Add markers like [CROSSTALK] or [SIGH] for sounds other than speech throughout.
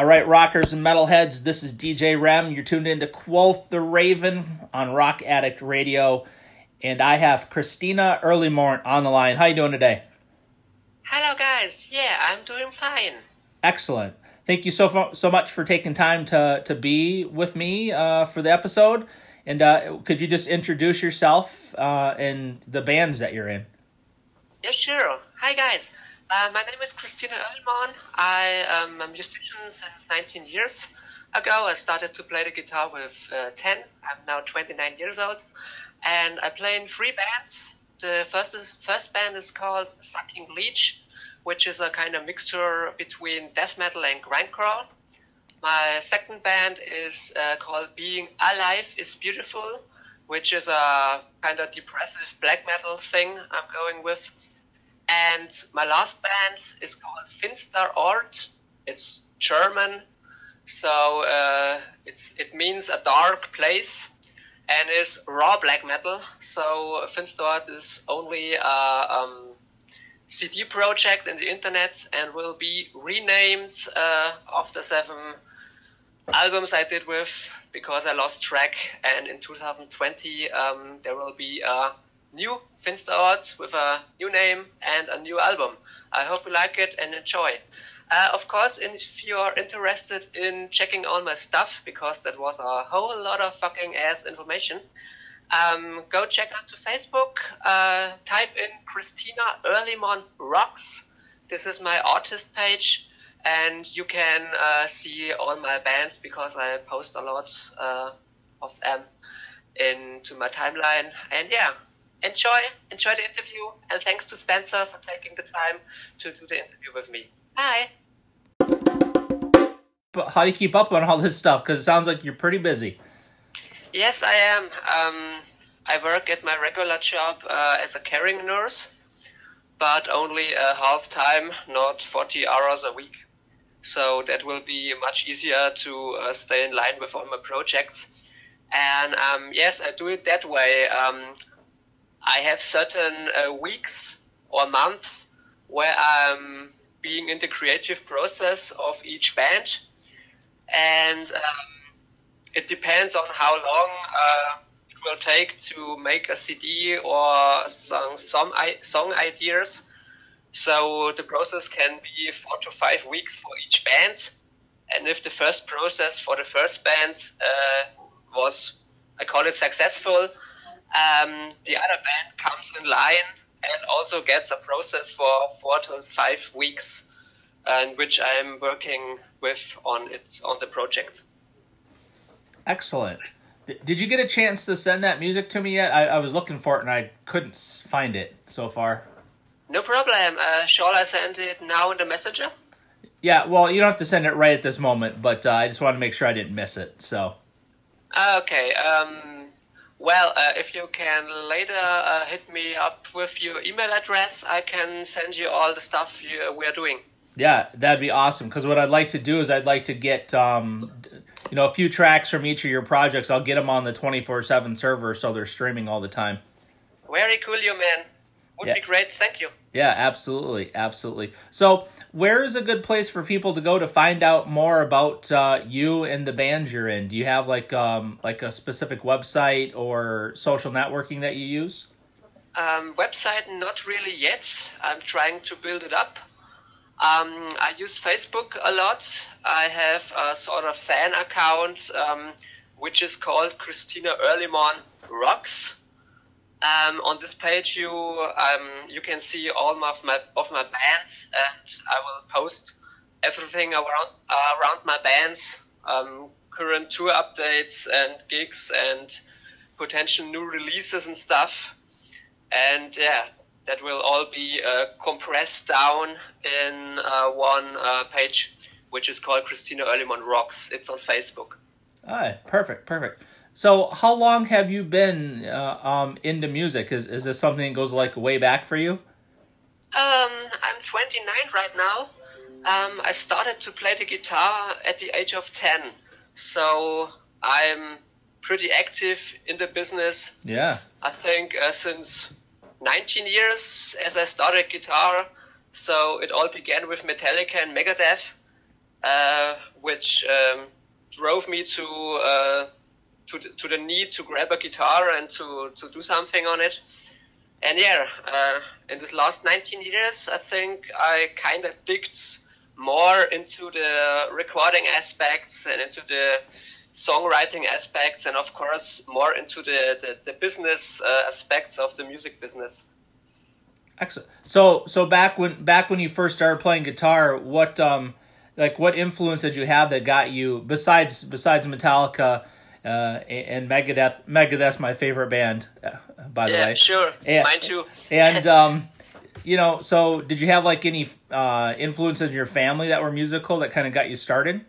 All right, rockers and metalheads, this is DJ Rem. You're tuned in to Quoth the Raven on Rock Addict Radio, and I have Christina Earlymorn on the line. How you doing today? Hello, guys. Yeah, I'm doing fine. Excellent. Thank you so so much for taking time to to be with me uh, for the episode. And uh, could you just introduce yourself uh, and the bands that you're in? Yeah, sure. Hi, guys. Uh, my name is Christina Earlymorn. I am a musician since 19 years ago. I started to play the guitar with uh, 10. I'm now 29 years old. And I play in three bands. The first, is, first band is called Sucking Leech, which is a kind of mixture between death metal and grindcore. My second band is uh, called Being Alive is Beautiful, which is a kind of depressive black metal thing I'm going with. And my last band is called Finster Ort. It's German, so uh, it's it means a dark place, and is raw black metal. So Finsterort is only a um, CD project in the internet and will be renamed uh, after seven albums I did with because I lost track. And in 2020, um, there will be a new Finsterort with a new name and a new album. I hope you like it and enjoy. Uh, of course, if you are interested in checking all my stuff, because that was a whole lot of fucking ass information, um, go check out to Facebook, uh, type in Christina Earlymorn Rocks. This is my artist page, and you can uh, see all my bands because I post a lot uh, of them into my timeline. And yeah, enjoy, enjoy the interview, and thanks to Spencer for taking the time to do the interview with me. Bye. But how do you keep up on all this stuff? Because it sounds like you're pretty busy. Yes, I am. Um, I work at my regular job uh, as a caring nurse, but only a half time, not 40 hours a week. So that will be much easier to uh, stay in line with all my projects. And um, yes, I do it that way. Um, I have certain uh, weeks or months where I'm being in the creative process of each band, and um, it depends on how long uh, it will take to make a CD or some some song ideas. So the process can be four to five weeks for each band, and if the first process for the first band uh, was, I call it successful, um, the other band comes in line and also gets a process for four to five weeks, and which I'm working with on it on the project. Excellent. Did you get a chance to send that music to me yet? I, I was looking for it and I couldn't find it so far. No problem. Uh, shall I send it now in the messenger? Yeah, well, you don't have to send it right at this moment, but uh, I just want to make sure I didn't miss it. So. Okay. Um, well, uh, if you can later uh, hit me up with your email address, I can send you all the stuff you, we're doing. Yeah, that'd be awesome. Because what I'd like to do is I'd like to get, um, you know, a few tracks from each of your projects. I'll get them on the twenty four seven server, so they're streaming all the time. Very cool, you man. Would yeah. be great. Thank you. Yeah, absolutely, absolutely. So, where is a good place for people to go to find out more about uh, you and the band you're in? Do you have like um, like a specific website or social networking that you use? Um, website, not really yet. I'm trying to build it up. Um, I use Facebook a lot. I have a sort of fan account um, which is called Christina Earlymorn Rocks. Um, on this page, you um, you can see all of my of my bands, and I will post everything around uh, around my bands, um, current tour updates and gigs and potential new releases and stuff. And yeah, that will all be uh, compressed down in uh, one uh, page, which is called Christina Earlymorn Rocks. It's on Facebook. Right, perfect, perfect. So, how long have you been uh, um, into music? Is is this something that goes like way back for you? Um, I'm 29 right now. Um, I started to play the guitar at the age of 10, so I'm pretty active in the business. Yeah. I think uh, since 19 years as I started guitar. So it all began with Metallica and Megadeth, uh, which um, drove me to uh, to the, to the need to grab a guitar and to to do something on it. And yeah, uh, in the last 19 years, I think I kind of digged more into the recording aspects and into the songwriting aspects and of course more into the, the, the business uh, aspects of the music business excellent so so back when back when you first started playing guitar what um like what influence did you have that got you besides besides metallica uh, and Megadeth. Megadeth's my favorite band, uh, by the yeah, way. Sure, and, mine too. and [LAUGHS] um, you know, so did you have like any uh, influences in your family that were musical that kind of got you started?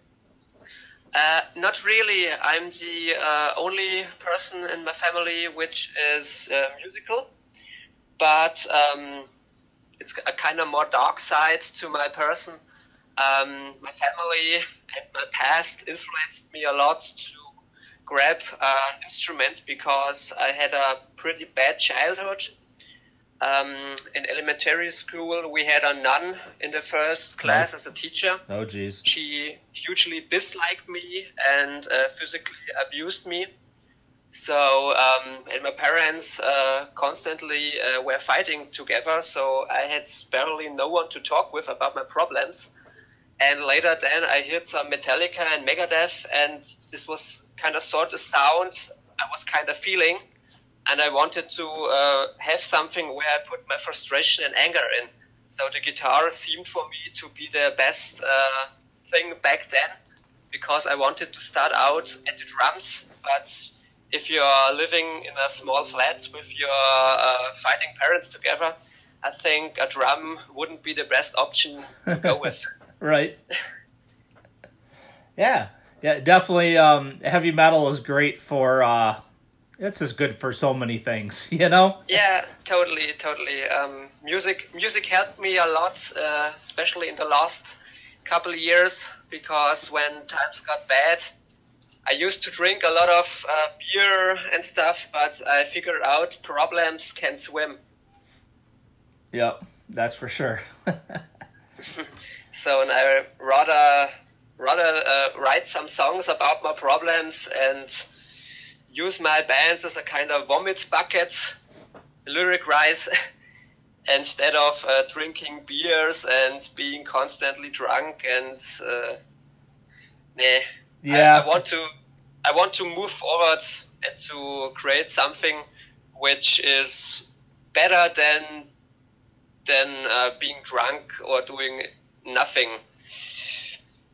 Uh, not really. I'm the uh, only person in my family which is uh, musical, but um, it's a kind of more dark side to my person. Um, my family and my past influenced me a lot to grab an instrument because I had a pretty bad childhood um, in elementary school, we had a nun in the first class as a teacher. Oh, jeez. She hugely disliked me and uh, physically abused me. So, um, and my parents uh, constantly uh, were fighting together, so I had barely no one to talk with about my problems. And later, then I heard some Metallica and Megadeth, and this was kind of sort of sound I was kind of feeling and I wanted to uh, have something where I put my frustration and anger in. So the guitar seemed for me to be the best uh, thing back then because I wanted to start out at the drums. But if you're living in a small flat with your uh, fighting parents together, I think a drum wouldn't be the best option to go [LAUGHS] with. Right. [LAUGHS] Yeah, yeah, definitely. Um, heavy metal is great for uh, it's just good for so many things, [LAUGHS] you know. Yeah, totally, totally. Um, music, music helped me a lot, uh, especially in the last couple of years, because when times got bad, I used to drink a lot of uh, beer and stuff, but I figured out problems can swim. Yep, that's for sure. [LAUGHS] so, and I rather rather uh, write some songs about my problems and use my bands as a kind of vomit buckets, lyric rise, [LAUGHS] instead of uh, drinking beers and being constantly drunk and uh, nah. Yeah. I, I, want to I want to move forward and to create something which is better than than uh, being drunk or doing nothing.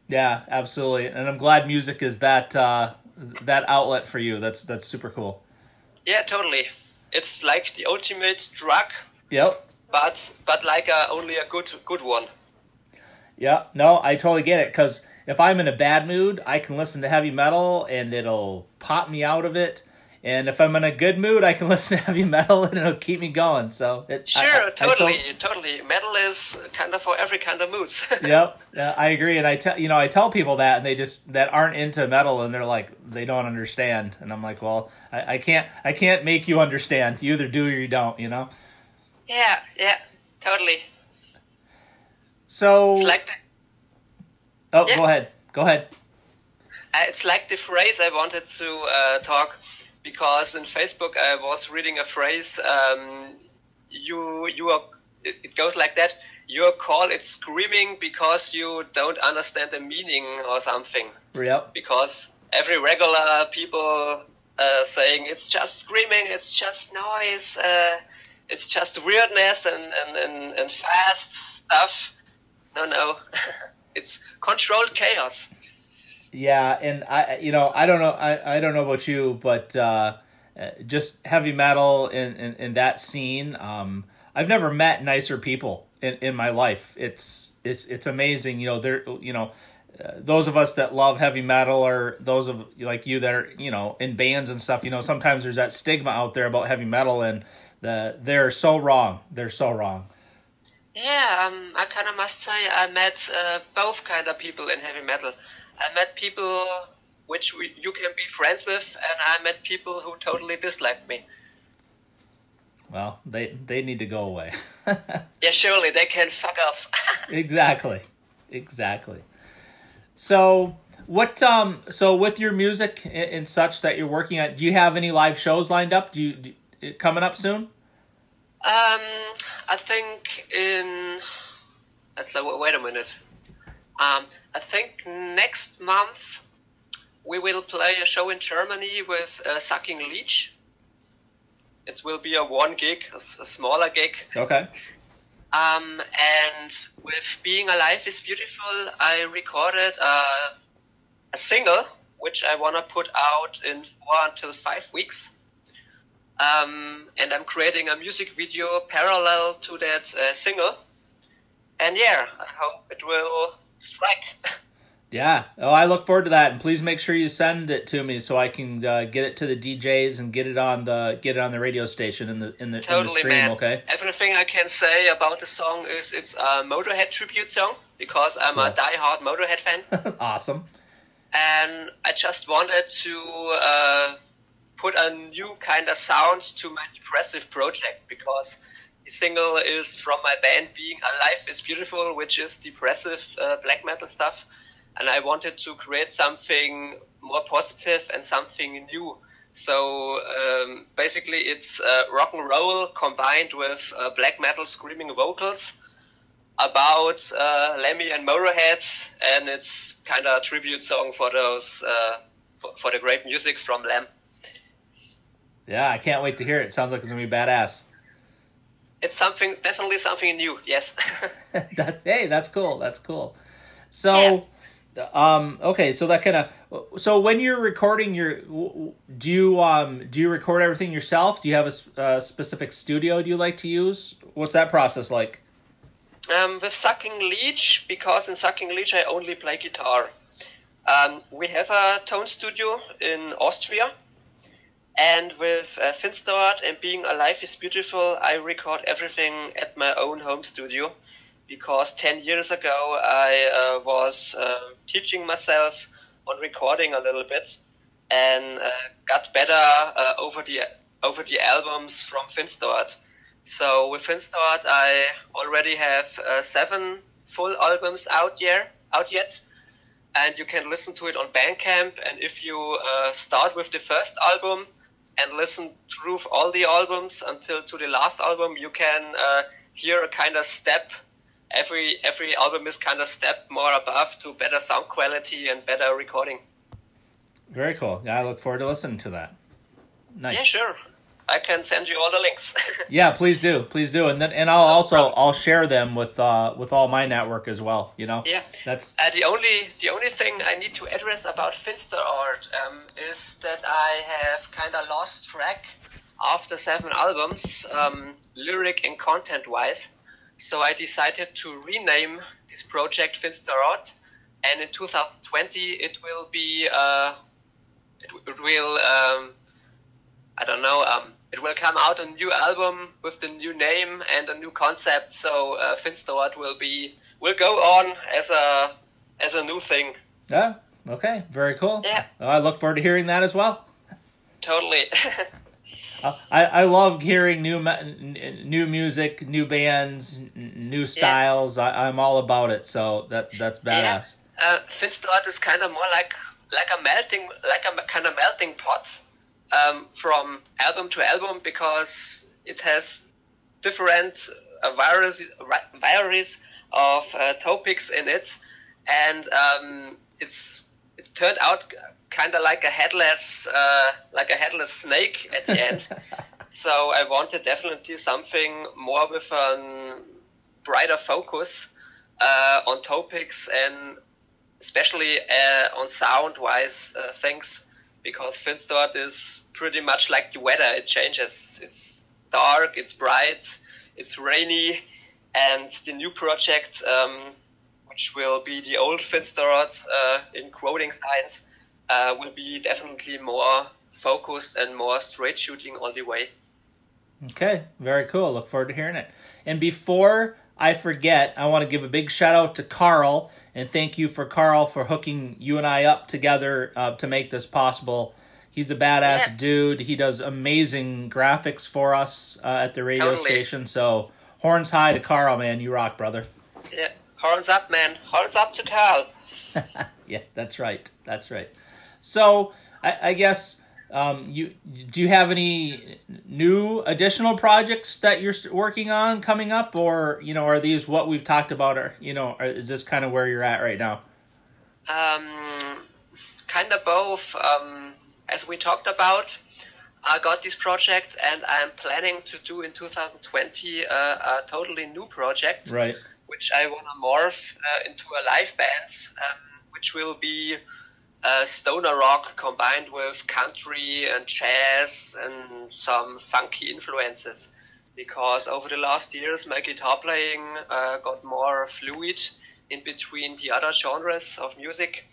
Yeah, absolutely, and I'm glad music is that uh, that outlet for you. That's that's super cool. Yeah, totally. It's like the ultimate drug. Yep. But but like a, only a good good one. Yeah. No, I totally get it. Because if I'm in a bad mood, I can listen to heavy metal and it'll pop me out of it. And if I'm in a good mood, I can [LAUGHS] listen to heavy metal and it'll keep me going. So it, sure, I, I, totally, I totally. Metal is kind of for every kind of moods. [LAUGHS] yep, yeah, I agree. And I tell you know I tell people that, and they just that aren't into metal, and they're like they don't understand. And I'm like, well, I, I can't I can't make you understand. You either do or you don't. You know. Yeah. Yeah. Totally. So. It's like the, oh, yeah. go ahead. Go ahead. Uh, it's like the phrase I wanted to uh, talk because in Facebook I was reading a phrase. Um, you you are. It goes like that. Your call it's screaming because you don't understand the meaning or something. Yep. Because every regular people uh, saying it's just screaming, it's just noise, uh, it's just weirdness and, and, and, and fast stuff. No, no, [LAUGHS] it's controlled chaos. Yeah, and I, you know, I don't know, I, I don't know about you, but uh, uh, just heavy metal in, in, in that scene. Um, I've never met nicer people in, in my life. It's it's it's amazing. You know, there, you know, uh, those of us that love heavy metal or those of like you that are you know in bands and stuff. You know, sometimes there's that stigma out there about heavy metal, and the they're so wrong. They're so wrong. Yeah, um, I kind of must say I met uh, both kind of people in heavy metal. I met people which we, you can be friends with, and I met people who totally disliked me. Well, they they need to go away. [LAUGHS] yeah, surely they can fuck off. [LAUGHS] exactly, exactly. So what um so with your music and, and such that you're working on, do you have any live shows lined up? Do you, do you coming up soon? Um, I think in. Let's wait a minute. Um, I think next month we will play a show in Germany with uh, Sucking Leech. It will be a one gig, a, a smaller gig. Okay. Um, and with Being Alive is Beautiful, I recorded a, a single which I want to put out in four until five weeks. Um, and I'm creating a music video parallel to that uh, single. And yeah, I hope it will strike. [LAUGHS] Yeah. Oh, I look forward to that, and please make sure you send it to me so I can uh, get it to the DJs and get it on the get it on the radio station in the in the, totally, in the stream. Man. Okay. Everything I can say about the song is it's a Motorhead tribute song because I'm cool. a die-hard Motorhead fan. [LAUGHS] awesome. And I just wanted to uh, put a new kind of sound to my depressive project because the single is from my band being alive is beautiful which is depressive uh, black metal stuff. And i wanted to create something more positive and something new. So um, basically it's uh, rock and roll combined with uh, black metal screaming vocals about uh, lemmy and motorheads. And it's kind of a tribute song for those uh, for, for the great music from lamb yeah, I can't wait to hear it. Sounds like it's gonna be badass. It's something, definitely something new. Yes. [LAUGHS] [LAUGHS] that, hey, that's cool. That's cool. So, yeah. um, okay, so that kind of, so when you're recording your, do you um do you record everything yourself? Do you have a, a specific studio do you like to use? What's that process like? Um, with Sucking Leech, because in Sucking Leech I only play guitar. Um, we have a tone studio in Austria and with uh, Finsterort and Being Alive is Beautiful, I record everything at my own home studio because 10 years ago I uh, was uh, teaching myself on recording a little bit and uh, got better uh, over the over the albums from Finsterort. So with Finsterort, I already have uh, seven full albums out yet, out yet, and you can listen to it on Bandcamp. And if you start with the first album, and listen through all the albums until to the last album, you can uh, hear a kind of step. Every every album is kind of step more above to better sound quality and better recording. Very cool. Yeah, I look forward to listening to that. Nice. Yeah, sure. I can send you all the links. [LAUGHS] yeah, please do, please do, and then and I'll also I'll share them with uh with all my network as well. You know. Yeah. That's uh, the only the only thing I need to address about Finsterort um, is that I have kind of lost track after seven albums, um, lyric and content wise. So I decided to rename this project Finster Art, and in 2020 it will be uh, it, it will um, I don't know um, it will come out a new album with the new name and a new concept. So uh, Finsterort will be will go on as a as a new thing. Yeah. Okay. Very cool. Yeah. Well, I look forward to hearing that as well. Totally. [LAUGHS] uh, I I love hearing new new music, new bands, new styles. Yeah. I, am all about it. So that that's badass. Yeah. Uh, Finsterort is kind of more like like a melting like a kind of melting pot um, from album to album because it has different uh, of uh, topics in it, and um, it's it turned out kind of like a headless uh, like a headless snake at the end. [LAUGHS] so I wanted definitely something more with a brighter focus uh, on topics and especially uh, on sound wise uh, things because Finsterort is pretty much like the weather. It changes. It's dark, it's bright, it's rainy, and the new project, um, which will be the old Finsterort uh, in quoting signs, uh, will be definitely more focused and more straight shooting all the way. Okay, very cool. Look forward to hearing it. And before I forget, I want to give a big shout out to Carl and thank you for Carl for hooking you and I up together uh, to make this possible. He's a badass yeah. dude. He does amazing graphics for us uh, at the radio totally. station. So horns high to Carl, man. You rock, brother. Yeah, horns up, man. Horns up to Carl. [LAUGHS] yeah, that's right. That's right. So I, I guess um, you do you have any new additional projects that you're working on coming up, or you know, are these what we've talked about, or you know, is this kind of where you're at right now? Um, kind of both. Um, as we talked about, I got this project, and I'm planning to do in 2020 uh, a totally new project, right? Which I want to morph uh, into a live band, um, which will be uh, stoner rock combined with country and jazz and some funky influences. Because over the last years, my guitar playing uh, got more fluid in between the other genres of music,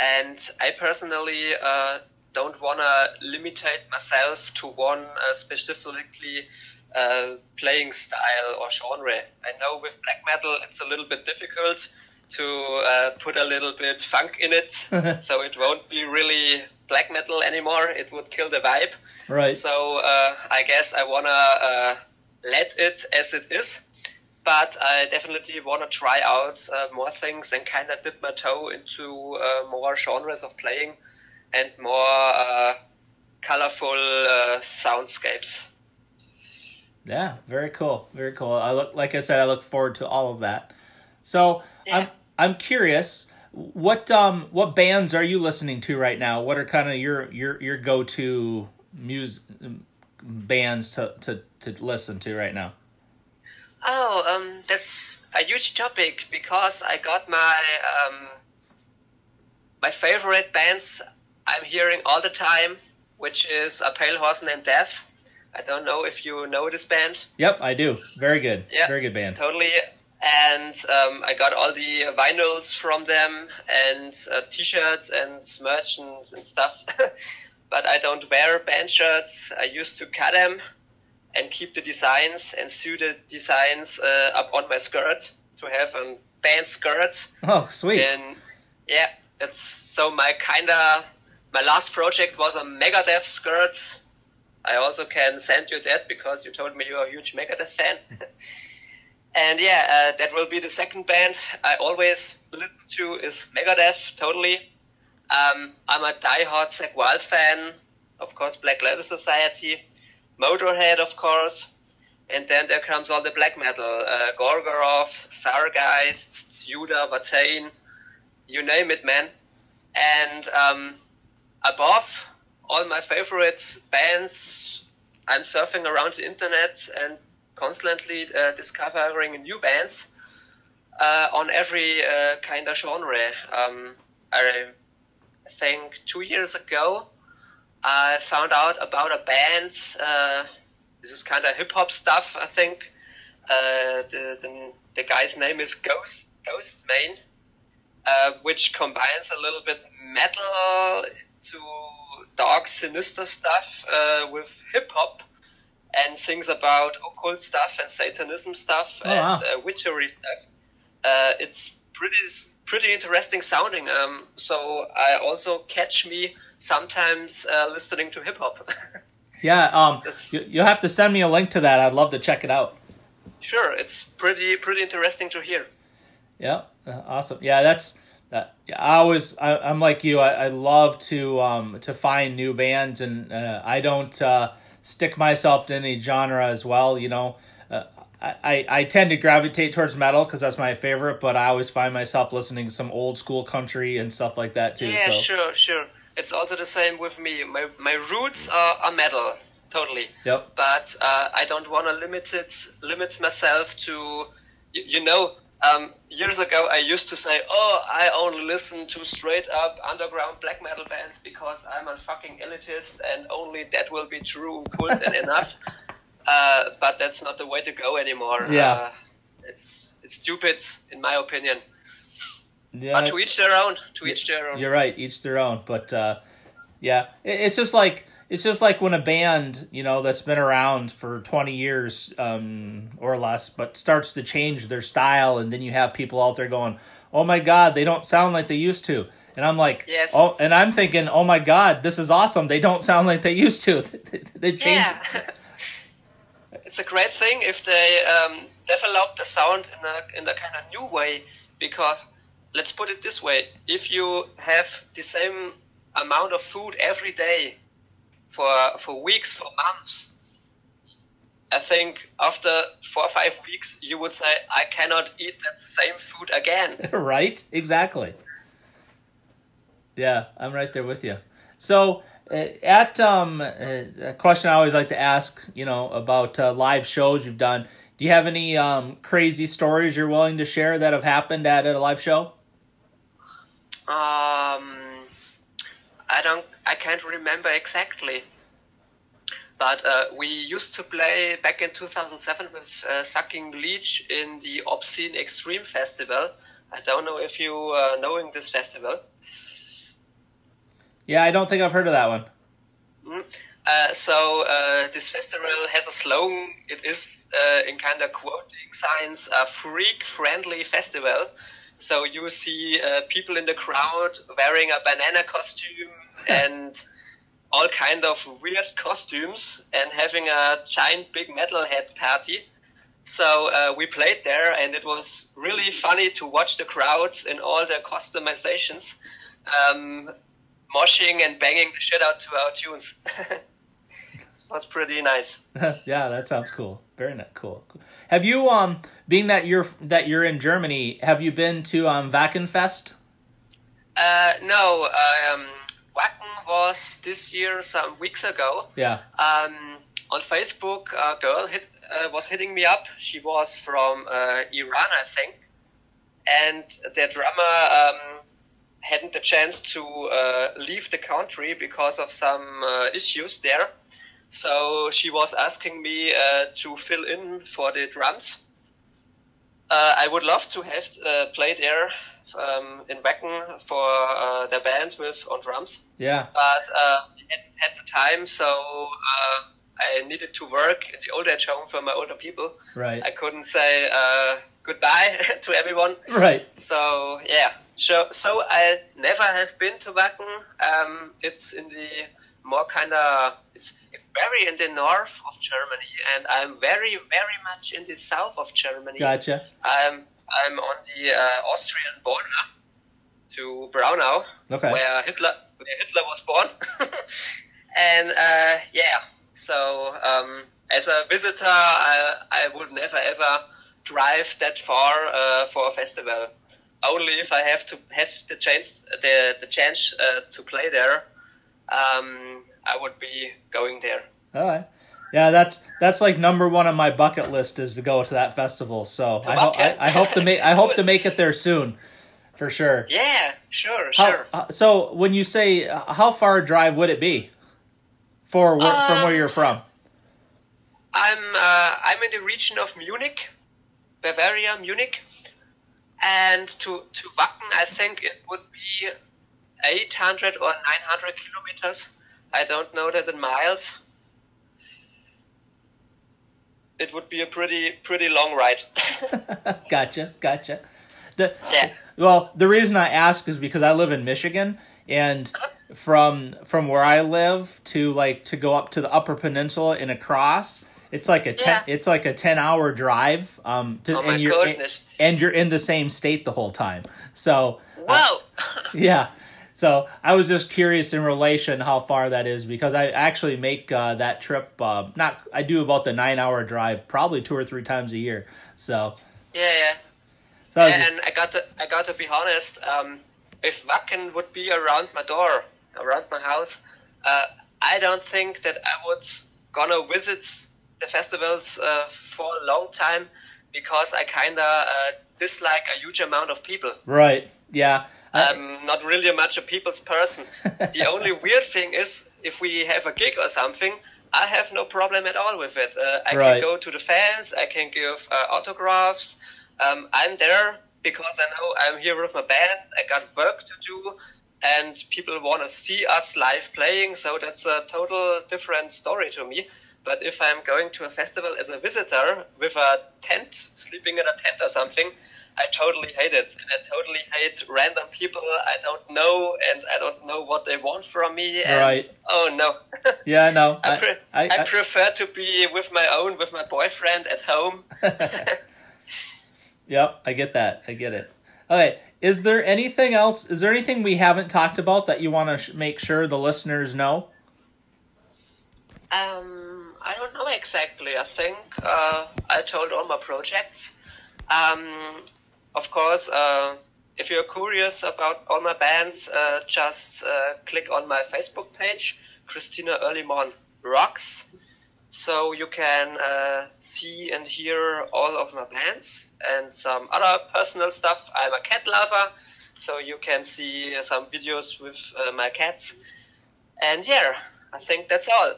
and I personally uh, don't want to limitate myself to one uh, specifically uh, playing style or genre. I know with black metal it's a little bit difficult to uh, put a little bit funk in it, [LAUGHS] so it won't be really black metal anymore. It would kill the vibe. Right. So uh, I guess I wanna uh, let it as it is, but I definitely wanna try out uh, more things and kind of dip my toe into uh, more genres of playing and more uh, colorful soundscapes. Yeah, very cool, very cool. I look, like I said, I look forward to all of that. So yeah. I'm I'm curious, what um what bands are you listening to right now? What are kind of your your your go to music bands to, to to listen to right now? Oh, um, that's a huge topic because I got my um, my favorite bands I'm hearing all the time, which is a pale horse named Death. I don't know if you know this band. Yep, I do. Very good. Yeah, very good band. Totally and um, I got all the vinyls from them and uh, t-shirts and merch and, and stuff. [LAUGHS] but I don't wear band shirts. I used to cut them and keep the designs and sew the designs uh, up on my skirt to have a band skirt. Oh, sweet! And yeah, it's so my kinda my last project was a Megadeth skirt. I also can send you that because you told me you're a huge Megadeth fan. [LAUGHS] And yeah, uh, that will be the second band I always listen to is Megadeth, totally. Um, I'm a die-hard Zakk Wylde fan, of course, Black Label Society, Motorhead, of course, and then there comes all the black metal, uh, Gorgoroth, Sargeist, Judah, Watain, you name it, man. And um, above all my favorite bands, I'm surfing around the internet and constantly uh, discovering new bands uh, on every uh, kind of genre. Um, I think two years ago, I found out about a band. Uh, this is kind of hip hop stuff, I think. Uh, the, the, the guy's name is Ghost Ghostemane, uh, which combines a little bit metal to dark, sinister stuff with hip hop and sings about occult stuff and Satanism stuff oh, and wow. uh, witchery stuff. Uh, it's pretty pretty interesting sounding. Um, so I also catch me sometimes uh, listening to hip hop. [LAUGHS] yeah, um, you, you'll have to send me a link to that. I'd love to check it out. Sure, it's pretty pretty interesting to hear. Yeah, awesome. Yeah, that's that. I always I, am like you. I, I love to um to find new bands, and uh, I don't. Uh, stick myself to any genre as well. You know, uh, I I tend to gravitate towards metal because that's my favorite, but I always find myself listening to some old school country and stuff like that too. Yeah, so. sure, sure. It's also the same with me. My my roots are, are metal, totally. Yep. But uh, I don't want to limit it, limit myself to, you, you know, um, years ago, I used to say, "Oh, I only listen to straight up underground black metal bands because I'm a fucking elitist, and only that will be true, cult, and enough." [LAUGHS] Uh, but that's not the way to go anymore. Yeah, uh, it's it's stupid, in my opinion. Yeah, but to each their own. To each their own. You're right, each their own. But uh, yeah, it, it's just like it's just like when a band you know that's been around for 20 years um, or less but starts to change their style and then you have people out there going oh my god they don't sound like they used to and i'm like yes. oh and i'm thinking oh my god this is awesome they don't sound like they used to [LAUGHS] they changed yeah. [LAUGHS] it's a great thing if they um, develop the sound in a, in a kind of new way because let's put it this way: if you have the same amount of food every day for for weeks, for months, I think after four or five weeks, you would say, I cannot eat that same food again. [LAUGHS] right? Exactly. Yeah, I'm right there with you. So, uh, at um, uh, a question I always like to ask, you know, about uh, live shows you've done. Do you have any um, crazy stories you're willing to share that have happened at a live show? Um, I don't. I can't remember exactly. But uh, we used to play back in 2007 with uh, Sucking Leech in the Obscene Extreme Festival. I don't know if you are knowing this festival. Yeah, I don't think I've heard of that one. Mm. Uh, so uh, this festival has a slogan. It is, uh, in kind of quoting signs, a freak-friendly festival. So you see uh, people in the crowd wearing a banana costume [LAUGHS] and all kind of weird costumes and having a giant big metalhead party. So uh, we played there, and it was really funny to watch the crowds in all their customizations, um, moshing and banging the shit out to our tunes. [LAUGHS] it was pretty nice. [LAUGHS] yeah, that sounds cool. Very nice. Cool. Have you um being that you're that you're in Germany, have you been to um Wackenfest? Uh, no. Um, Wacken was this year some weeks ago. Yeah. Um, on Facebook, a girl hit, uh, was hitting me up. She was from uh, Iran, I think, and their drummer um, hadn't the chance to uh, leave the country because of some uh, issues there. So she was asking me uh, to fill in for the drums. Uh, I would love to have played there um, in Wacken for uh, their band with on drums. Yeah. But uh, had, the time, so uh, I needed to work in the old age home for my older people. Right. I couldn't say uh, goodbye [LAUGHS] to everyone. Right. So yeah. So so I never have been to Wacken. Um, it's in the more kind of it's very in the north of Germany, and I'm very very much in the south of Germany. Gotcha. I'm I'm on the uh, Austrian border to Braunau, okay. where Hitler where Hitler was born, [LAUGHS] and uh, yeah. So um, as a visitor, I, I would never ever drive that far uh, for a festival. Only if I have to have the chance the the chance uh, to play there, um, I would be going there. All right. Yeah, that's that's like number one on my bucket list is to go to that festival. So I, ho- I, I, hope to make I hope to [LAUGHS] make it there soon, for sure. Yeah, sure, sure. Uh, so when you say uh, how far a drive would it be, for where, um, from where you're from? I'm uh, I'm in the region of Munich, Bavaria, Munich, and to to Wacken I think it would be 800 or 900 kilometers. I don't know that in miles it would be a pretty pretty long ride. [LAUGHS] gotcha, gotcha. The, yeah. Well, the reason I ask is because I live in Michigan, and from from where I live to like to go up to the Upper Peninsula and across, it's like a ten, yeah. it's like a ten hour drive. Um, to, oh and you're goodness. and you're in the same state the whole time. So. Wow. Uh, yeah. So I was just curious in relation how far that is because I actually make uh, that trip. Uh, not I do about the nine hour drive probably two or three times a year. So yeah, yeah. So I and just, I got to I got to be honest. Um, if Wacken would be around my door, around my house, uh, I don't think that I would gonna visit the festivals uh, for a long time because I kinda uh, dislike a huge amount of people. Right. Yeah. I'm not really a much a people's person. the [LAUGHS] only weird thing is if we have a gig or something, I have no problem at all with it. Uh, I right. can go to the fans, I can give uh, autographs. Um, I'm there because I know I'm here with my band. I got work to do, and people want to see us live playing. So that's a total different story to me. But if I'm going to a festival as a visitor with a tent, sleeping in a tent or something, I totally hate it, and I totally hate random people I don't know, and I don't know what they want from me. And, right. Oh no. [LAUGHS] Yeah, no. I, pre- I, I, I, prefer to be with my own, with my boyfriend at home. [LAUGHS] yep, I get that. I get it. Okay, is there anything else? Is there anything we haven't talked about that you want to sh- make sure the listeners know? Um, I don't know exactly. I think uh, I told all my projects. Um, of course, uh, if you're curious about all my bands, uh, just uh, click on my Facebook page, Christina Earlymorn Rocks. So you can uh, see and hear all of my bands and some other personal stuff. I'm a cat lover, so you can see some videos with uh, my cats. And yeah, I think that's all.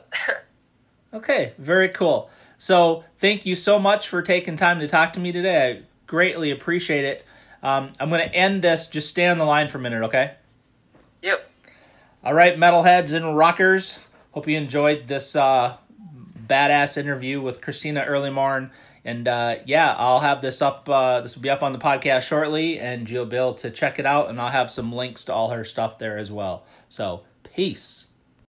[LAUGHS] okay, very cool. So thank you so much for taking time to talk to me today. I greatly appreciate it. Um, I'm going to end this. Just stay on the line for a minute, okay? Yep. All right, metalheads and rockers. Hope you enjoyed this uh, badass interview with Christina Earlymorn. And uh, yeah, I'll have this up. Uh, this will be up on the podcast shortly, and you'll be able to check it out. And I'll have some links to all her stuff there as well. So, peace.